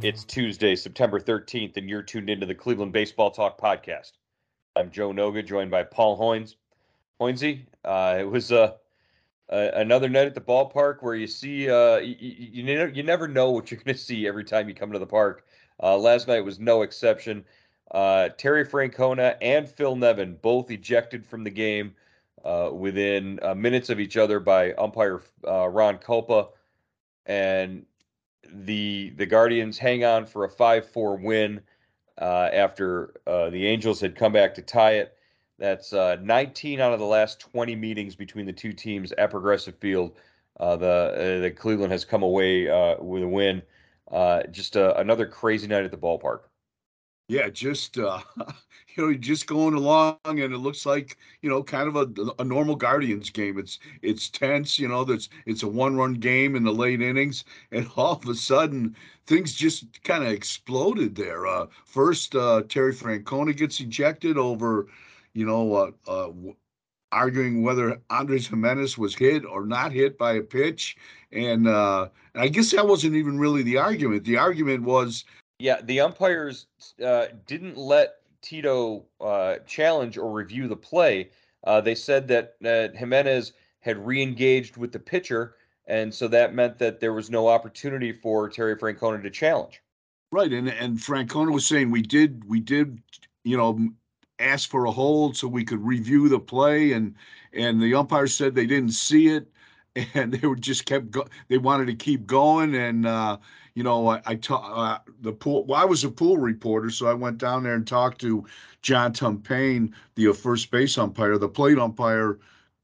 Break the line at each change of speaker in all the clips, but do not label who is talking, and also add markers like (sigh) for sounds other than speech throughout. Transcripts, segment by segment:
It's Tuesday, September 13th, and you're tuned into the Cleveland Baseball Talk podcast. I'm Joe Noga, joined by Paul Hoynes. Hoynesy, uh, it was uh, uh, another night at the ballpark where you see uh, you, you, you, never know what you're (laughs) going to see every time you come to the park. Uh, last night was no exception. Uh, Terry Francona and Phil Nevin both ejected from the game uh, within minutes of each other by umpire Ron Kulpa, and the the Guardians hang on for a 5-4 win uh, after uh, the Angels had come back to tie it. That's uh, 19 out of the last 20 meetings between the two teams at Progressive Field. Uh, the uh, the Cleveland has come away uh, with a win. just another crazy night at the ballpark.
Yeah, just uh, (laughs) you know, just going along, and it looks like you know, kind of a, a normal Guardians game. It's it's tense, you know. That's it's a one-run game in the late innings, (laughs) and all of a sudden things just kind of exploded there. Uh, first, uh, Terry Francona gets ejected over, you know, uh, uh, arguing whether Andres Gimenez was hit or not hit by a pitch, and, uh, and I guess that wasn't even really the argument. The argument was
yeah, the umpires uh, didn't let Tito uh, challenge or review the play. Uh, they said that Gimenez had re-engaged with the pitcher, and so that meant that there was no opportunity for Terry Francona to challenge.
Right, and and Francona was saying we did we did you know ask for a hold so we could review the play, and and the umpires said they didn't see it, (laughs) and they were just kept go- they wanted to keep going, and uh, you know, I, I uh, the pool. Well, I was a pool reporter, so I went down there and talked to John Tumpane, the first base umpire, the plate umpire.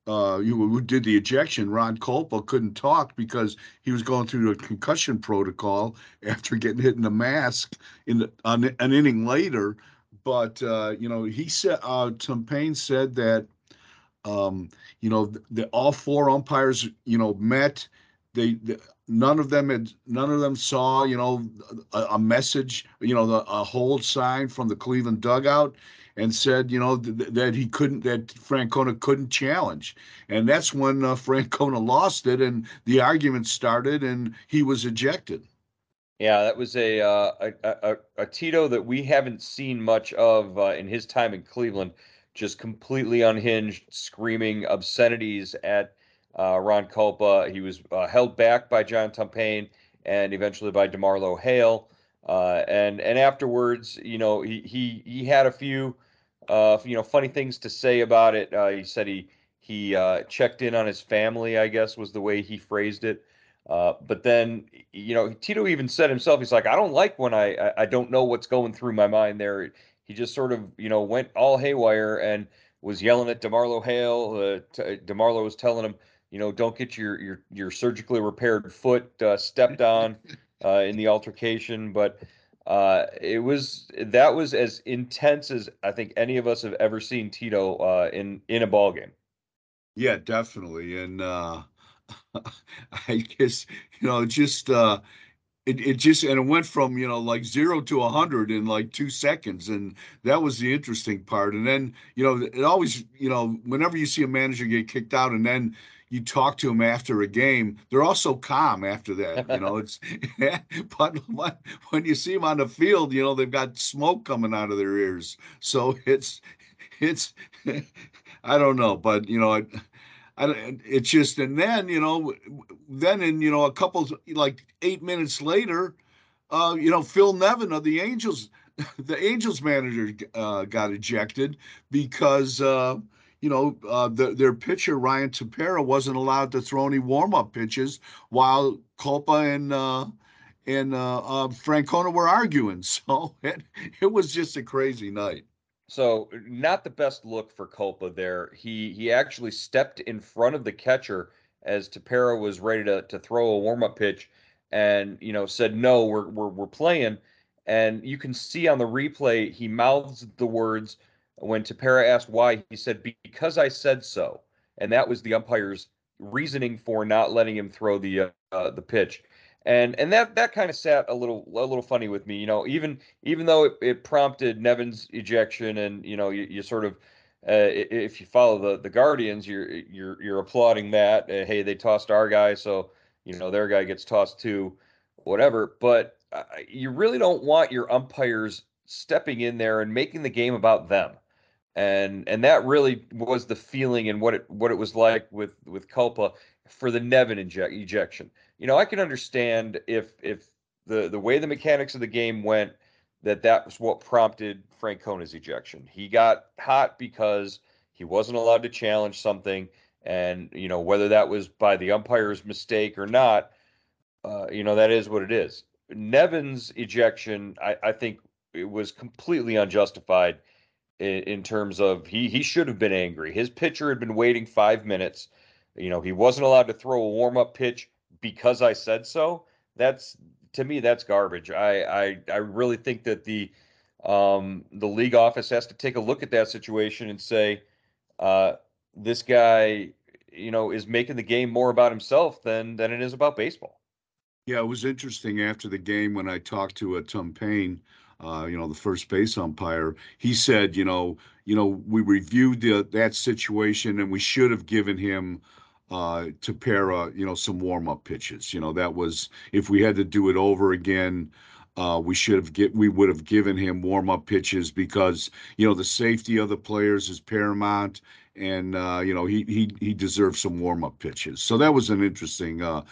Uh, who did the ejection? Ron Kulpa couldn't talk because he was going through a concussion protocol (laughs) after getting hit in the mask in the, an, an inning later. But uh, you know, he said uh, Tumpane said that um, you know the, the, all four umpires you know met. They, they none of them had none of them saw you know a, a message you know the, a hold sign from the cleveland dugout and said you know th- that he couldn't that francona couldn't challenge. And that's when uh, (laughs) francona lost it and the argument started and he was ejected.
Yeah that was a uh, a, a, a, tito that we haven't seen much of uh, in his time in cleveland just completely unhinged screaming obscenities at uh, Ron Kulpa. He was uh, held back by John Tumpane and eventually by DeMarlo Hale. Uh, and and afterwards, you know, he he he had a few, uh, you know, funny things to say about it. Uh, he said he he uh, checked in on his family. I guess was the way he phrased it. but then, you know, Tito even said himself, he's like, I don't like when I, I I don't know what's going through my mind there. He just sort of, you know, went all haywire and was yelling at DeMarlo Hale. T- DeMarlo was telling him, you know, don't get your your your surgically repaired foot uh, stepped on (laughs) uh, in the altercation. But uh, it was that was as intense as I think any of us have ever seen Tito uh, in in a ball game.
Yeah, definitely, and uh, (laughs) I guess you know just. Uh, it, it just and it went from you know like zero to a hundred in like two seconds and that was the interesting part and then you know it always you know whenever you see a manager get kicked out and then you talk to them after a game, they're all so calm after that. You know, it's (laughs) but when you see them on the field, you know they've got smoke coming out of their ears. So it's it's (laughs) I don't know, but you know, it's just and then you know, then in you know a couple like eight minutes later, uh, you know Phil Nevin of the Angels, (laughs) the Angels manager uh, got ejected because. Uh, you know, uh, the, their pitcher Ryan Tepera wasn't allowed to throw any warm-up pitches while Kulpa and uh, and uh, uh, Francona were arguing. (laughs) So it, it was just a crazy night.
So not the best look for Kulpa there. He he actually stepped in front of the catcher as Tepera was ready to, to throw a warm-up pitch and you know said no, we're we're we're playing. And you can see on the replay he mouths the words when Tepera asked why, he said, "Because I said so," and that was the umpire's reasoning for not letting him throw the uh, the pitch. And and that that kind of sat a little a little funny with me, you know. Even even though it, it prompted Nevin's ejection, and you know you, you sort of uh, if you follow the the Guardians, you're you're you're applauding that. Uh, hey, they tossed our guy, so you know their guy gets tossed too, whatever. But uh, you really don't want your umpires stepping in there and making the game about them and and that really was the feeling and what it what it was like with with Kulpa for the Nevin inject, ejection. You know, I can understand if if the the way the mechanics of the game went that that was what prompted Francona's ejection. He got hot because he wasn't allowed to challenge something, and you know whether that was by the umpire's mistake or not, uh, you know that is what it is. Nevin's ejection, I, I think, it was completely unjustified in, in terms of he he should have been angry. His pitcher had been waiting five minutes. You know, he wasn't allowed to throw a warm up pitch because I said so. That's to me, that's garbage. I I, I really think that the um, the league office has to take a look at that situation and say, uh, this guy, you know, is making the game more about himself than than it is about baseball.
Yeah, it was interesting after the game when I talked to uh, Tumpane, uh, you know, the first base umpire, he said, you know, you know, we reviewed the, that situation and we should have given him uh, Tepera, you know, some warm up pitches. You know, that was if we had to do it over again. Uh, we should have get we would have given him warm up pitches because you know the safety of the players is paramount, and uh, you know he he he deserves some warm up pitches. So that was an interesting, uh,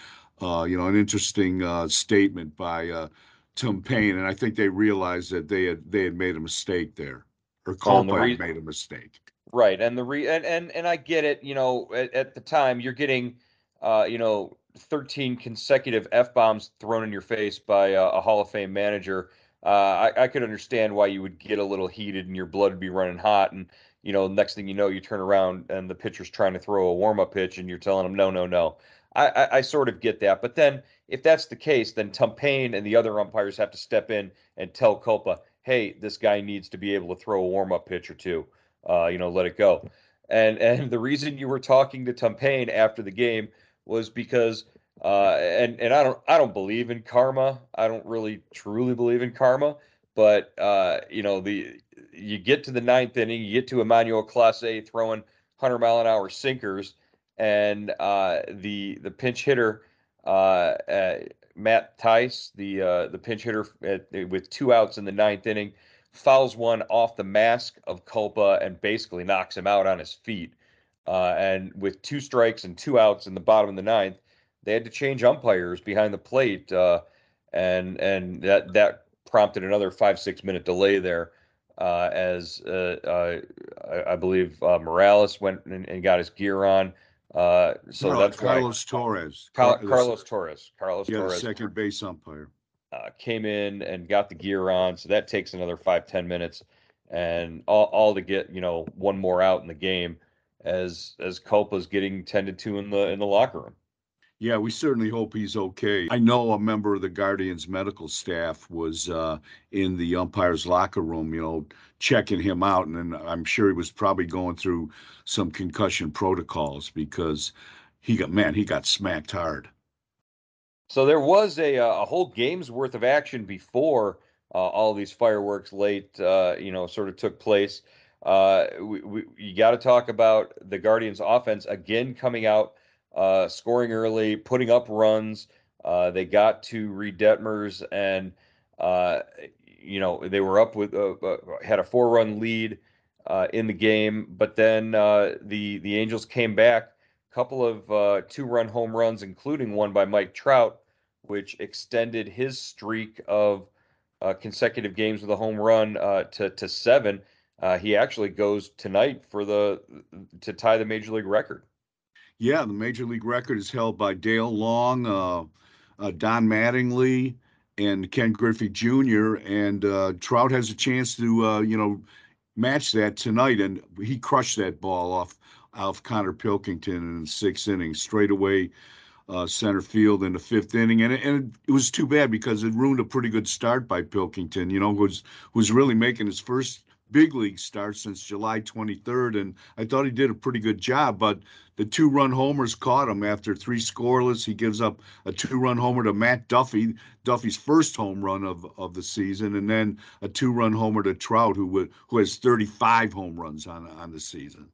uh, you know, an interesting uh, statement by uh, Tumpane, and I think they realized that they had they had made a mistake there, or Kulpa re- made a mistake.
Right, and the re and and, and I get it. You know, at, at the time you're getting, uh, you know, 13 consecutive f bombs thrown in your face by a, Hall of Fame manager. Uh, I, I could understand why you would get a little heated and your blood would be running hot, and you know, next thing you know, you turn around and the pitcher's trying to throw a warm up pitch, and you're telling him, no, no, no. I, I, I sort of get that, but then if that's the case, then Tumpane and the other umpires have to step in and tell Kulpa, hey, this guy needs to be able to throw a warm up pitch or two. Uh, you know, let it go. And and the reason you were talking to Tumpane after the game was because uh, and and I don't I don't believe in karma. I don't really truly believe in karma. But uh, you know the you get to the ninth inning, you get to Emmanuel Clase throwing hundred mile an hour sinkers, and uh, the the pinch hitter uh, uh, Matt Thaiss, the uh, the pinch hitter at, with two outs in the ninth inning, fouls one off the mask of Kulpa and basically knocks him out on his feet. Uh, and with two strikes and two outs in the bottom of the ninth, they had to change umpires behind the plate, uh, and and that that prompted another five six minute delay there. Uh, as I, I, believe Morales went and, and, got his gear on. Uh, so no, that's
Carlos Torres.
Car- Carlos Torres. Carlos
yeah,
Torres.
second base umpire.
Uh, came in and got the gear on, so that takes another five ten minutes, and all, all to get you know one more out in the game, as as Kulpa's getting tended to in the in the locker room.
Yeah, we certainly hope he's okay. I know a member of the Guardians medical staff was uh, in the umpire's locker room, you know, checking him out, and I'm sure he was probably going through some concussion protocols because he got man, he got smacked hard.
So there was a uh, a whole game's worth of action before uh, all these fireworks late, uh, you know, sort of took place. Uh, we, we, you got to talk about the Guardians' offense again coming out uh, scoring early, putting up runs. Uh, they got to Reid Detmers, and uh, you know they were up with uh, uh, had a four run lead in the game, but then the the Angels came back. A couple of two run home runs, including one by Mike Trout, which extended his streak of consecutive games with a home run to to seven. he actually goes tonight for the to tie the major league record.
Yeah, the major league record is held by Dale Long, uh, uh, Don Mattingly, and Ken Griffey Jr. And uh, Trout has a chance to, uh, you know, match that tonight. And he crushed that ball off off Konnor Pilkington in the sixth inning, straight away uh, center field in the fifth inning. And, and it was too bad because it ruined a pretty good start by Pilkington. You know, was was really making his first big league start since July 23rd, and I thought he did a pretty good job. But the two run homers caught him after three scoreless. He gives up a two run homer to Matt Duffy, Duffy's first home run of, of the season, and then a two run homer to Trout, who would who has 35 home runs on on the season.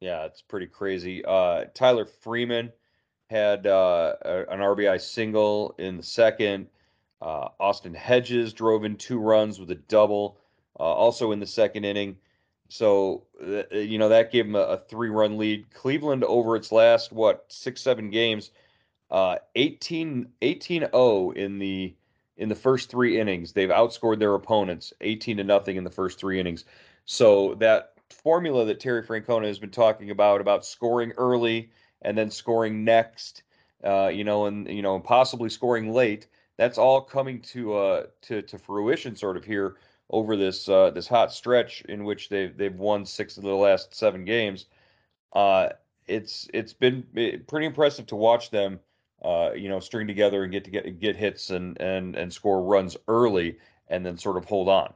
Yeah, it's pretty crazy. Uh, Tyler Freeman had uh, an RBI single in the second. Uh, Austin Hedges drove in two runs with a double uh, also in the second inning. So, uh, you know, that gave them a, a three run lead. Cleveland, over its last, what, six, seven games, uh, 18 0 in the in the first three innings. They've outscored their opponents 18 to nothing in the first three innings. So that formula that Terry Francona has been talking about about scoring early and then scoring next, uh, you know, and you know, and possibly scoring late. That's all coming to uh to to fruition sort of here over this uh, this hot stretch in which they've they've won six of the last seven games. Uh, it's it's been eh, pretty impressive to watch them, uh, you know, string together and get to get get hits and and and score runs early, and then sort of hold on.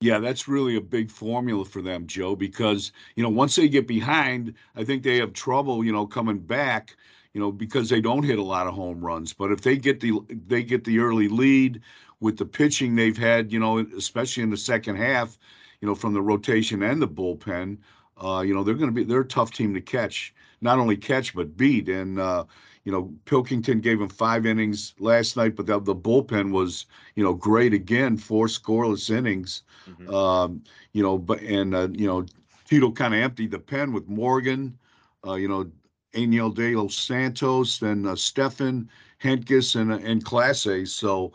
Yeah, that's really a big formula for them, Joe, because you know once they get behind, I think they have trouble, you know, coming back you know, because they don't hit a lot of home runs. But if they get the they get the early lead with the pitching they've had, you know, especially in the second half, you know, from the rotation and the bullpen, uh, you know, they're going to be they're a tough team to catch, not only catch but beat. And uh, you know, Pilkington gave him five innings last night, but the, the bullpen was, you know, great again, four scoreless innings. Mm-hmm. Um, you know, but and uh, you know, Tito kind of emptied the pen with Morgan. Uh, you know, Enyel De Los Santos, then uh, Stephan Hentges, and uh, and Clase. So,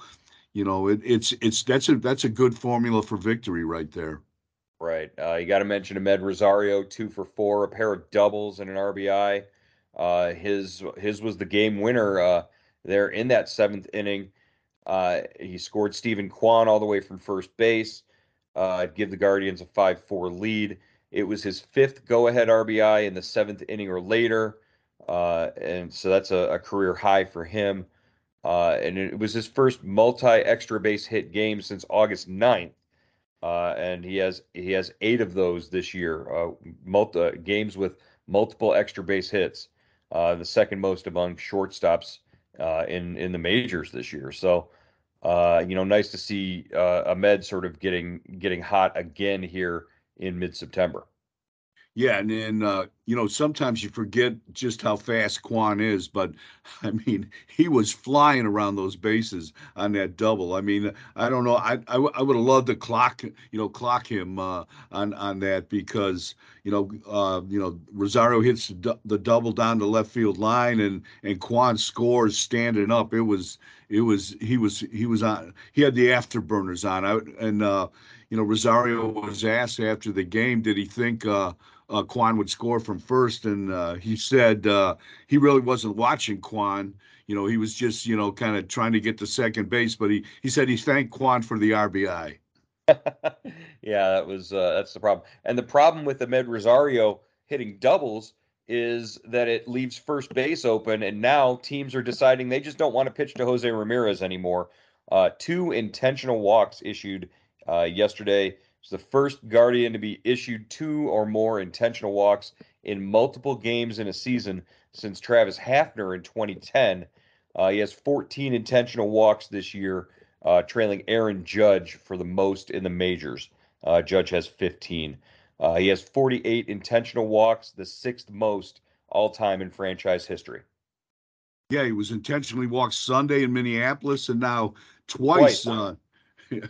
you know, it, it's it's that's a that's a good formula for victory right there.
Right. Uh, you got to mention Amed Rosario, two for four, a pair of doubles and an RBI. Uh, his his was the game winner uh, there in that seventh inning. Uh, he scored Stephen Kwan all the way from first base, uh, give the Guardians a five four lead. It was his fifth go ahead RBI in the seventh inning or later. Uh, and so that's a, a, career high for him. Uh, and it was his first multi extra base hit game since August 9th. Uh, and he has he has eight of those this year, multi, games with multiple extra base hits, uh, the second most among shortstops uh, in in the majors this year. So, you know, nice to see Amed sort of getting getting hot again here in mid September.
Yeah, and then uh, you know sometimes you forget just how fast Kwan is, but (laughs) I mean he was flying around those bases on that double. I mean I don't know I I, would have loved to clock you know clock him uh, on on that because you know uh, you know Rosario hits the, the double down the left field line and and Kwan scores standing up. It was it was he was he was on he had the afterburners on I, and uh, you know Rosario was asked after the game did he think uh, uh, Kwan would score from first, and uh, he said uh, he really wasn't watching Kwan. You know, he was just you know kind of trying to get to second base, but he he said he thanked Kwan for the RBI. (laughs)
yeah, that was uh, that's the problem, and the problem with Amed Rosario hitting doubles is that it leaves first base open, and now teams are deciding they just don't want to pitch to Jose Ramirez anymore. Uh, two intentional walks issued uh, yesterday the first Guardian to be issued two or more intentional walks in multiple games in a season since Travis Hafner in 2010. Uh, he has 14 intentional walks this year, uh, trailing Aaron Judge for the most in the majors. Uh, Judge has 15. Uh, he has 48 intentional walks, the sixth most all time in franchise history.
Yeah, he was intentionally walked Sunday in Minneapolis, and now twice, twice. (laughs)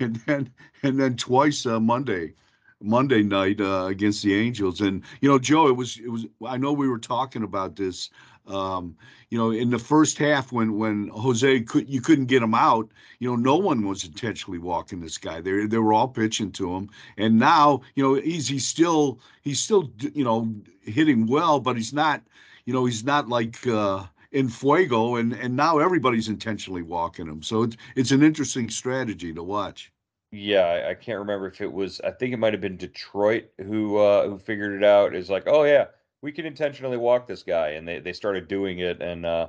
And then and then twice uh, Monday. Monday night uh, against the Angels. And you know, Joe, it was it was. I know we were talking about this. Um, you know, in the first half when when Jose could you couldn't get him out. You know, no one was intentionally walking this guy. They they were all pitching to him. And now, you know, he's he's still he's still you know hitting well, but he's not. You know, he's not like. Uh, in fuego and and now everybody's intentionally walking him so it's it's an interesting strategy to watch
yeah, I, can't remember if it was. I think it might have been Detroit who uh, who figured it out. Is like, oh yeah, we can intentionally walk this guy, and they they started doing it. And uh,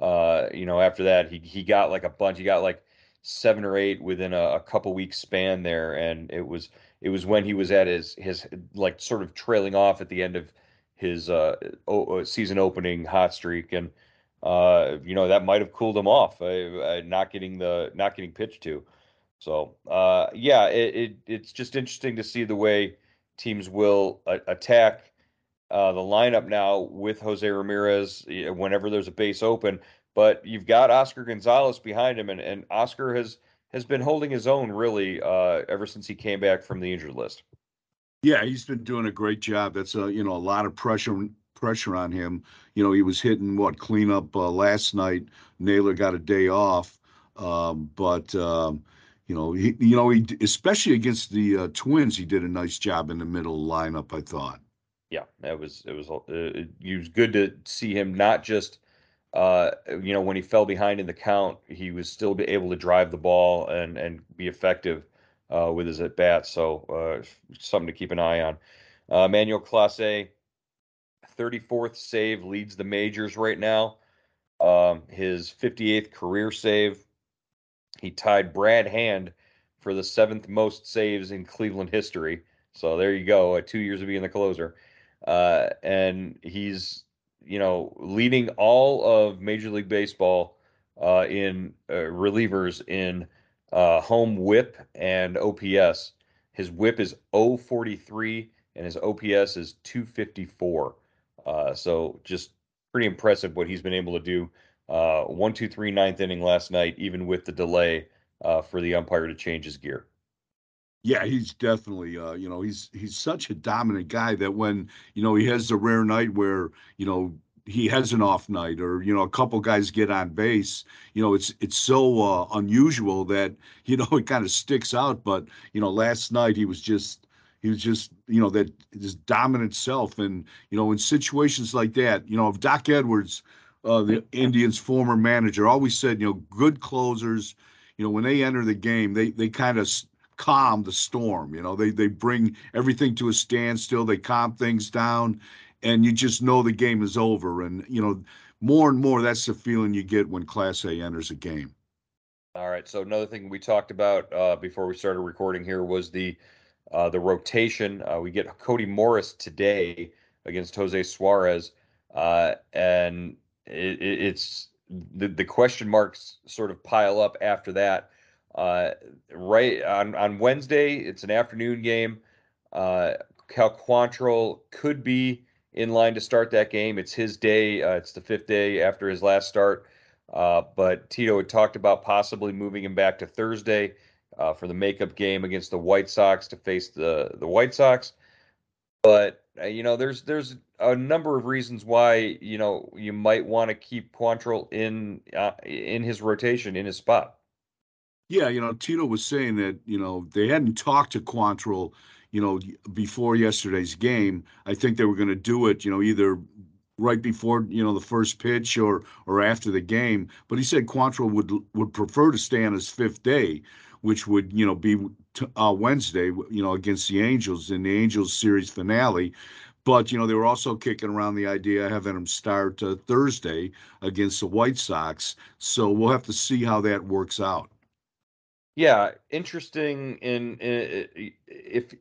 uh, you know, after that, he he got like a bunch. He got like seven or eight within a, a couple weeks span there, and it was it was when he was at his his like sort of trailing off at the end of his uh, season opening hot streak, and uh, you know that might have cooled him off, uh, uh, not getting the not getting pitched to. So uh, yeah, it, it, it's just interesting to see the way teams will attack uh, the lineup now with Jose Ramirez whenever there's a base open. But you've got Oscar Gonzalez behind him, and, and Oscar has has been holding his own really uh, ever since he came back from the injured list.
Yeah, he's been doing a great job. That's a you know a lot of pressure pressure on him. You know, he was hitting what cleanup uh, last night. Naylor got a day off, um, but um, you know, he, you know, he especially against the uh, Twins, he did a nice job in the middle lineup. I thought.
Yeah, it was it was uh, it, was good to see him not just uh, you know when he fell behind in the count, he was still able to drive the ball and and be effective uh, with his at bats. So uh, something to keep an eye on. Uh, Manuel Clase, 34th save leads the majors right now. Um, his 58th career save he tied Brad Hand for the seventh most saves in Cleveland history. So there you go, uh, two years of being the closer. Uh, and he's, you know, leading all of Major League Baseball uh, in uh, relievers in uh, home whip and OPS. His whip is 043 and his OPS is 254. Uh, so just pretty impressive what he's been able to do uh, one, two, three, ninth inning last night, even with the delay uh, for the umpire to change his gear.
Yeah, he's definitely, uh, you know, he's he's such a dominant guy that when you know he has the rare night where you know he has an off night or you know a couple guys get on base you know it's it's so uh, unusual that (laughs) you know it kind of sticks out but you know last night he was just he was just you know that his dominant self and you know in situations like that you know if doc edwards uh, the Indians' former manager, always said, you know, good closers, you know, when they enter the game, they they kind of calm the storm. You know, they they bring everything to a standstill. They calm things down, and you just know the game is over. And you know, more and more, that's the feeling you get when Clase enters a game.
All right. So another thing we talked about uh, before we started recording here was the uh, the rotation. Uh, we get Cody Morris today against Jose Suarez, uh, and it, it's the, the question marks sort of pile up after that. Uh, right on, on Wednesday, it's an afternoon game. Uh, Cal Quantrill could be in line to start that game. It's his day. Uh, it's the fifth day after his last start. But Tito had talked about possibly moving him back to Thursday uh, for the makeup game against the White Sox to face the the White Sox. But uh, you know, there's there's a number of reasons why you know you might want to keep Quantrill in uh, in his rotation in his spot.
Yeah, you know, Tito was saying that you know they hadn't talked to Quantrill, you know, before yesterday's game. I think they were going to do it, you know, either right before you know the first pitch or or after the game. But he said Quantrill would would prefer to stay on his fifth day, which would you know be t- uh, Wednesday, you know, against the Angels in the Angels series finale. But you know they were also kicking around the idea of having him start uh, Thursday against the White Sox. So we'll have to see how that works out.
Yeah, interesting. In, in if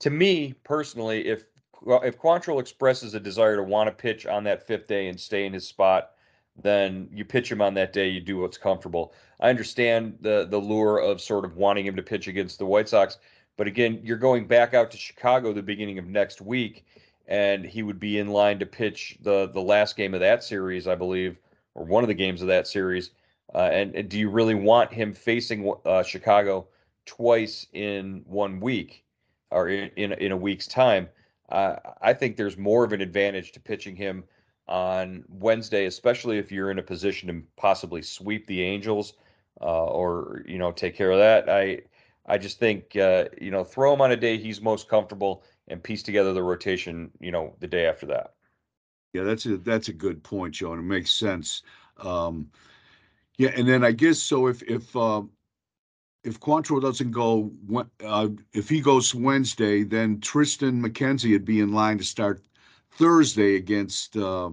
to me personally, if if Quantrill expresses a desire to want to pitch on that fifth day and stay in his spot, then you pitch him on that day. You do what's comfortable. I understand the the lure of sort of wanting him to pitch against the White Sox, but again, you're going back out to Chicago the beginning of next week, and he would be in line to pitch the the last game of that series, I believe, or one of the games of that series. Uh, and, and, do you really want him facing uh, Chicago twice in one week or in in, in a week's time? Uh, I think there's more of an advantage to pitching him on Wednesday, especially if you're in a position to possibly sweep the Angels uh, or you know take care of that. I I just think uh, you know throw him on a day he's most comfortable and piece together the rotation. You know the day after that.
Yeah, that's a that's a good point, Joe, and it makes sense. Um, yeah, and then I guess so. If if uh, if Quantrill doesn't go, uh, if he goes Wednesday, then Triston McKenzie would be in line to start Thursday against, uh,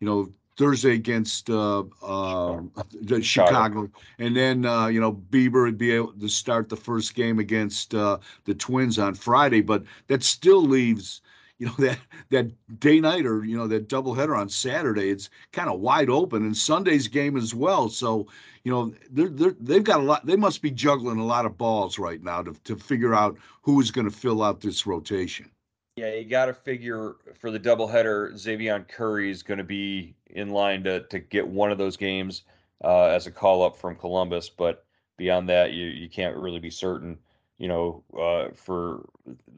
you know, Thursday against uh, uh, Chicago. Chicago. and then uh, you know Bieber would be able to start the first game against uh, the Twins on Friday, but that still leaves you know (laughs) that that day night or you know that doubleheader on Saturday. It's kind of wide open, and Sunday's game as well. So you know they're, they're they've got a lot. They must be juggling a lot of balls right now to to figure out who is going to fill out this rotation.
Yeah, you got to figure for the doubleheader, Xzavion Curry is going to be in line to to get one of those games uh, as a call up from Columbus. But beyond that, you you can't really be certain you know, uh, for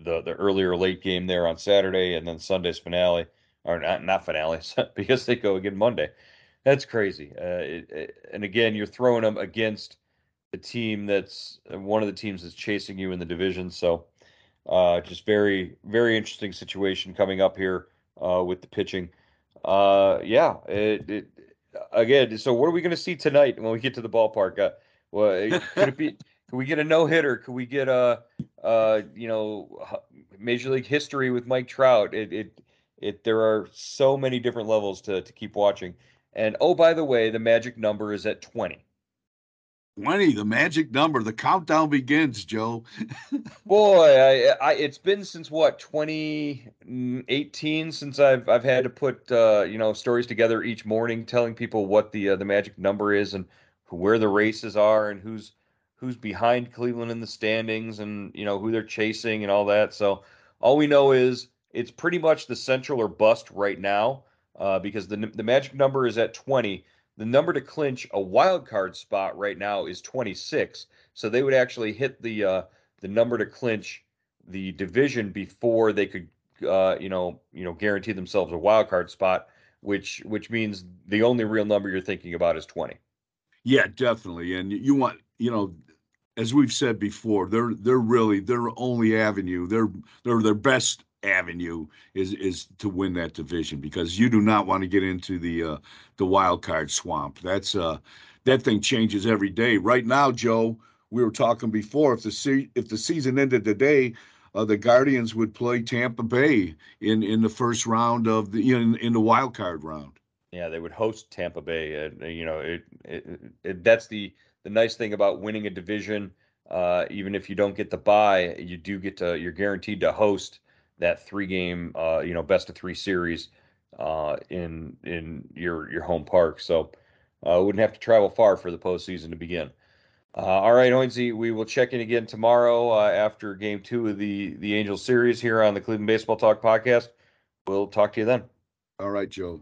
the the earlier late game there on Saturday, and then Sunday's finale, or not not finale (laughs) because they go again Monday. That's crazy. Uh, it, it, and again, you're throwing them against the team that's one of the teams that's chasing you in the division. So, uh, just very very interesting situation coming up here uh, with the pitching. Uh, yeah, it, it, again. So, what are we going to see tonight when we get to the ballpark? Uh, well, could it be? (laughs) Could we get a no hitter? Could we get a, uh, you know, major league history with Mike Trout? It, it, it. There are so many different levels to to keep watching. And oh, by the way, the magic number is at twenty.
20 the magic number the countdown begins joe
boy I, I it's been since what 2018 since i've i've had to put uh you know stories together each morning telling people what the uh, the magic number is and where the races are and who's who's behind Cleveland in the standings and you know who they're chasing and all that. So all we know is it's pretty much the central or bust right now uh, because the the magic number is at 20. The number to clinch a wild card spot right now is 26. So they would actually hit the uh, the number to clinch the division before they could uh, you know you know guarantee themselves a wild card spot, which which means the only real number you're thinking about is 20.
Yeah, definitely. And you want you know as we've said before, they're they're really their only avenue, They're they're their best avenue is is to win that division because you do not want to get into the uh, the wild card swamp. That's uh that thing changes every day. Right now, Joe, we were talking before if the se- if the season ended today, uh, the Guardians would play Tampa Bay in in the first round of the in in the wild card round.
Yeah, they would host Tampa Bay. Uh, you know, it, it, it that's the the nice thing about winning a division, uh, even if you don't get the buy, you do get to you're guaranteed to host that three game, uh, you know, best of three series uh, in in your your home park. So uh, wouldn't have to travel far for the postseason to begin. Uh, all right, Hoynesy, we will check in again tomorrow uh, after Game Two of the the Angels series here on the Cleveland Baseball Talk podcast. We'll talk to you then.
All right, Joe.